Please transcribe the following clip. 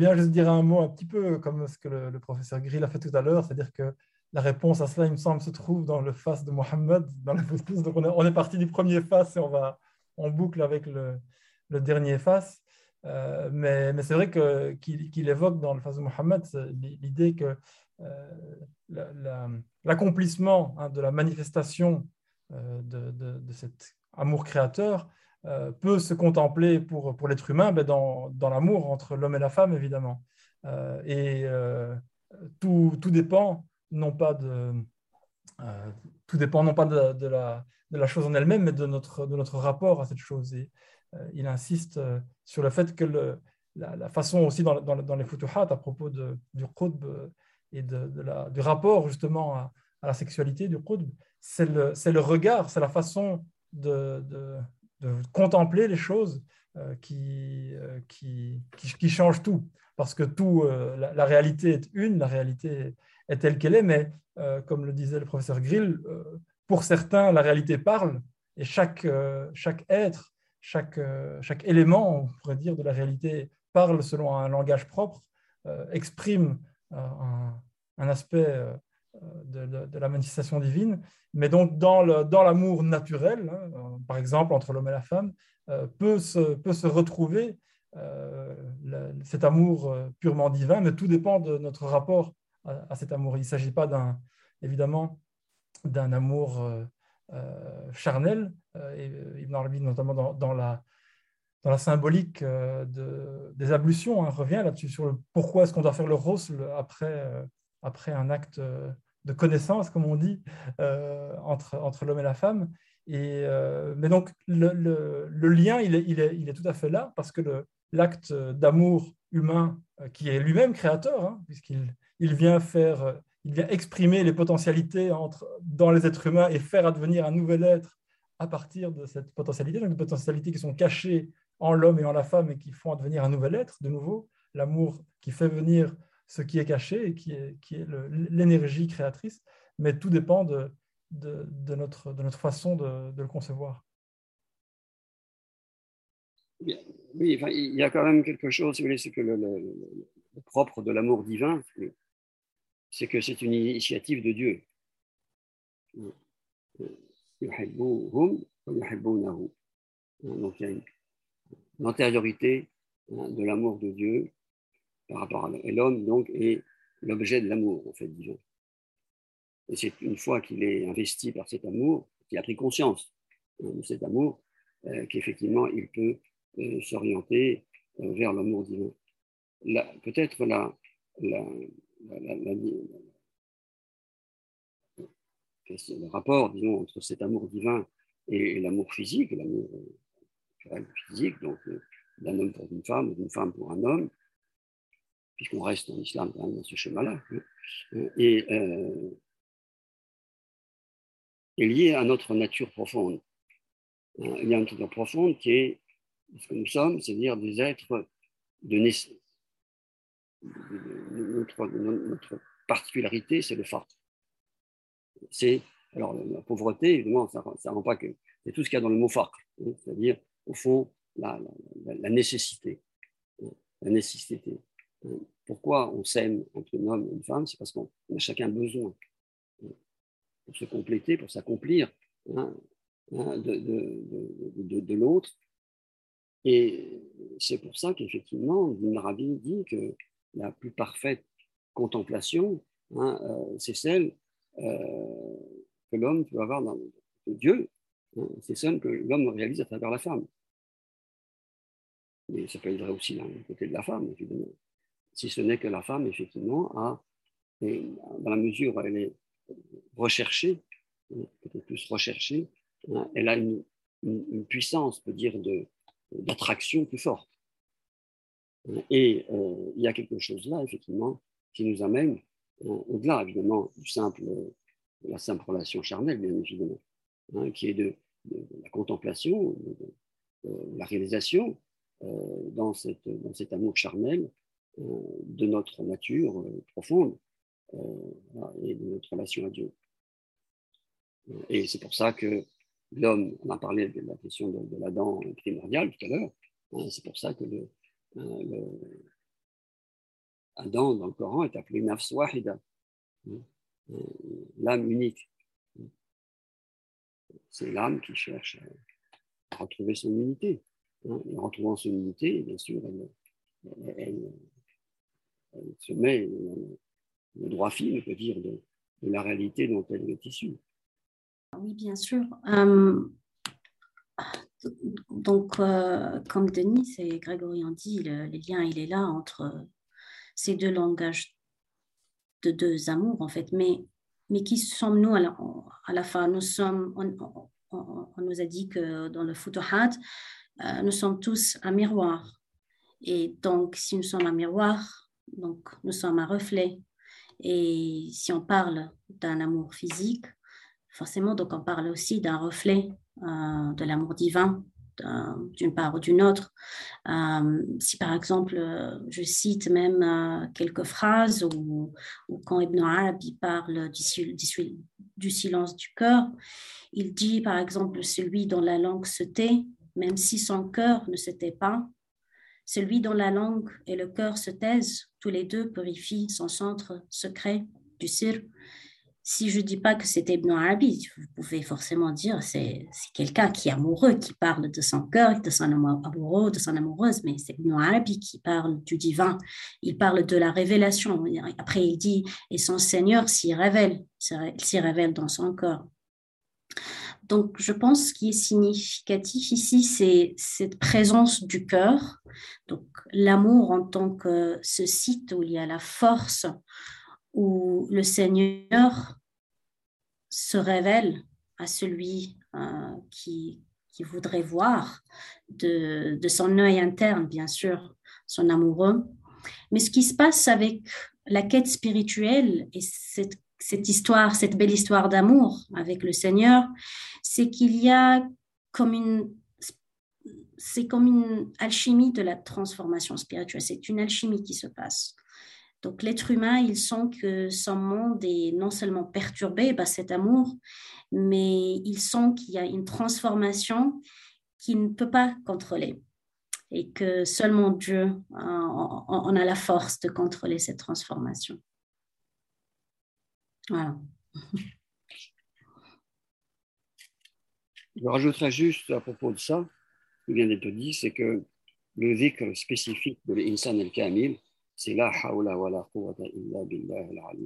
bien juste dire un mot un petit peu comme ce que le, professeur Grill a fait tout à l'heure, c'est-à-dire que la réponse à cela, il me semble, se trouve dans le face de Mohammed, on est, parti du premier face et on va en boucle avec le, dernier face. Euh, mais, c'est vrai qu'il évoque dans le face de Mohammed l'idée que euh, l'accomplissement hein, de la manifestation euh, de, cet amour créateur peut se contempler pour, pour l'être humain ben dans, dans l'amour entre l'homme et la femme, évidemment. et tout, tout, dépend non pas de, tout dépend non pas de, la, de la chose en elle-même, mais de notre, de notre rapport à cette chose. Et euh, il insiste euh, sur le fait que la, façon aussi dans, dans, les futuhat à propos de, du qutb et de, la, du rapport justement à, la sexualité du qutb, c'est le, le, regard, c'est la façon de, de, contempler les choses euh, qui, qui, qui, change tout. Parce que tout, la, réalité est une, la réalité est telle qu'elle est, mais comme le disait le professeur Grill, pour certains, la réalité parle et chaque, chaque être chaque, euh, chaque élément, on pourrait dire, de la réalité parle selon un langage propre, euh, exprime euh, un, un, aspect de, la manifestation divine, mais donc dans l'amour dans naturel, hein, par exemple entre l'homme et la femme, peut, se, peut se retrouver cet amour purement divin, mais tout dépend de notre rapport à, cet amour. Il ne s'agit pas d'un, évidemment d'un amour euh, charnel. Euh, et euh, Ibn Arabi, notamment dans, la, dans la symbolique de, des ablutions, hein, revient là-dessus sur le, pourquoi est-ce qu'on doit faire le rosl après, après un acte de connaissance, comme on dit, entre, entre l'homme et la femme. Et, mais donc, le, le, le lien, il est, il, est, il est, tout à fait là, parce que l'acte d'amour humain, qui est lui-même créateur, hein, puisqu'il il vient faire il vient exprimer les potentialités entre, dans les êtres humains et faire advenir un nouvel être à partir de cette potentialité, donc des potentialités qui sont cachées en l'homme et en la femme et qui font advenir un nouvel être, de nouveau, l'amour qui fait venir ce qui est caché et qui est, l'énergie créatrice, mais tout dépend de, de, notre, de notre façon de, le concevoir. Oui, il y a quand même quelque chose, si vous voulez, c'est que le, le, propre de l'amour divin, c'est que c'est une initiative de Dieu. Donc il y a une, antériorité hein, de l'amour de Dieu à l'homme, donc, est l'objet de l'amour, en fait, divin. Et c'est une fois qu'il est investi par cet amour, qu'il a pris conscience hein, de cet amour, euh, qu'effectivement, il peut euh, s'orienter euh, vers l'amour divin. Peut-être la, la, le rapport disons, entre cet amour divin et, l'amour physique, l'amour physique, donc euh, d'un homme pour une femme ou d'une femme pour un homme, puisqu'on reste en islam dans ce schéma-là, hein, et euh, est lié à notre nature profonde. Hein, il y a une nature profonde qui est ce que nous sommes, c'est-à-dire des êtres de naissance notre, particularité, c'est le fard. C'est, alors, la pauvreté, évidemment, ça ne rend pas que. C'est tout ce qu'il y a dans le mot fard, hein, c'est-à-dire, au fond, la, nécessité. La nécessité. Hein. On s'aime entre un homme et une femme C'est parce qu'on a chacun besoin pour se compléter, pour s'accomplir de, de, de, l'autre. Et c'est pour ça qu'effectivement, Ibn dit que la plus parfaite contemplation, hein, euh, c'est celle euh, que l'homme peut avoir dans Dieu, hein, c'est celle que l'homme réalise à travers la femme. Mais ça peut être aussi d'un côté de la femme, évidemment. Si ce n'est que la femme, effectivement, a, dans la mesure où elle est recherchée, hein, peut-être plus recherchée, elle a une, puissance, peut dire, d'attraction plus forte. Et euh, il y a quelque chose là, effectivement, qui nous amène euh, au-delà, évidemment, du simple, de la simple relation charnelle, bien évidemment, hein, qui est de, la contemplation, de, la réalisation euh, dans, cette, dans, cet amour charnel de notre nature profonde et de notre relation à Dieu. Et c'est pour ça que l'homme, on a parlé de la question de, l'Adam primordial tout à l'heure, hein, c'est pour ça que le, euh, Adam, dans le Coran, est appelé nafs wahida, l'âme unique. C'est l'âme qui cherche à retrouver son unité. Hein. Et en retrouvant son unité, bien sûr, elle, se met le droit fil, on peut dire, de, la réalité dont elle est issue. Oui, bien sûr. Euh, donc, euh, comme Denis et Grégory ont dit, le, lien, il est là entre ces deux langages de deux amours, en fait. Mais, mais qui sommes-nous à, la, fin? Nous sommes, on, nous a dit que dans le Futuhat, euh, nous sommes tous un miroir. Et donc, si nous sommes un miroir, donc nous sommes un reflet. Et si on parle d'un amour physique, forcément, donc on parle aussi d'un reflet euh, de l'amour divin d'une part ou d'une autre. Euh, si par exemple, je cite même quelques phrases où, quand Ibn Arabi parle du, du, du silence du cœur, il dit par exemple celui dont la langue se tait, même si son cœur ne se tait pas, celui dont la langue et le cœur se taisent, tous les deux purifient son centre secret du sir. Si je ne dis pas que c'est Ibn Arabi, vous pouvez forcément dire c'est c'est quelqu'un qui est amoureux, qui parle de son cœur, de son amoureux, de son amoureuse, mais c'est Ibn Arabi qui parle du divin. Il parle de la révélation. Après, il dit et son Seigneur s'y révèle, s'y révèle dans son cœur. Donc, je pense ce qui est significatif ici, c'est cette présence du cœur. Donc, l'amour en tant que ce site où il y a la force, où le Seigneur se révèle à celui euh, qui, qui, voudrait voir de, de son œil interne, bien sûr, son amoureux. Mais ce qui se passe avec la quête spirituelle et cette cette histoire, cette belle histoire d'amour avec le Seigneur, c'est qu'il y a comme une c'est comme une alchimie de la transformation spirituelle. C'est une alchimie qui se passe. Donc l'être humain, il sent que son monde est non seulement perturbé par cet amour, mais il sent qu'il y a une transformation qu'il ne peut pas contrôler et que seulement Dieu en a la force de contrôler cette transformation. Je rajouterai juste à propos de ça, ce qui vient d'être dit, c'est que le dhikr spécifique de l'insan el-kamil, c'est la hawla wa la quwwata illa billah al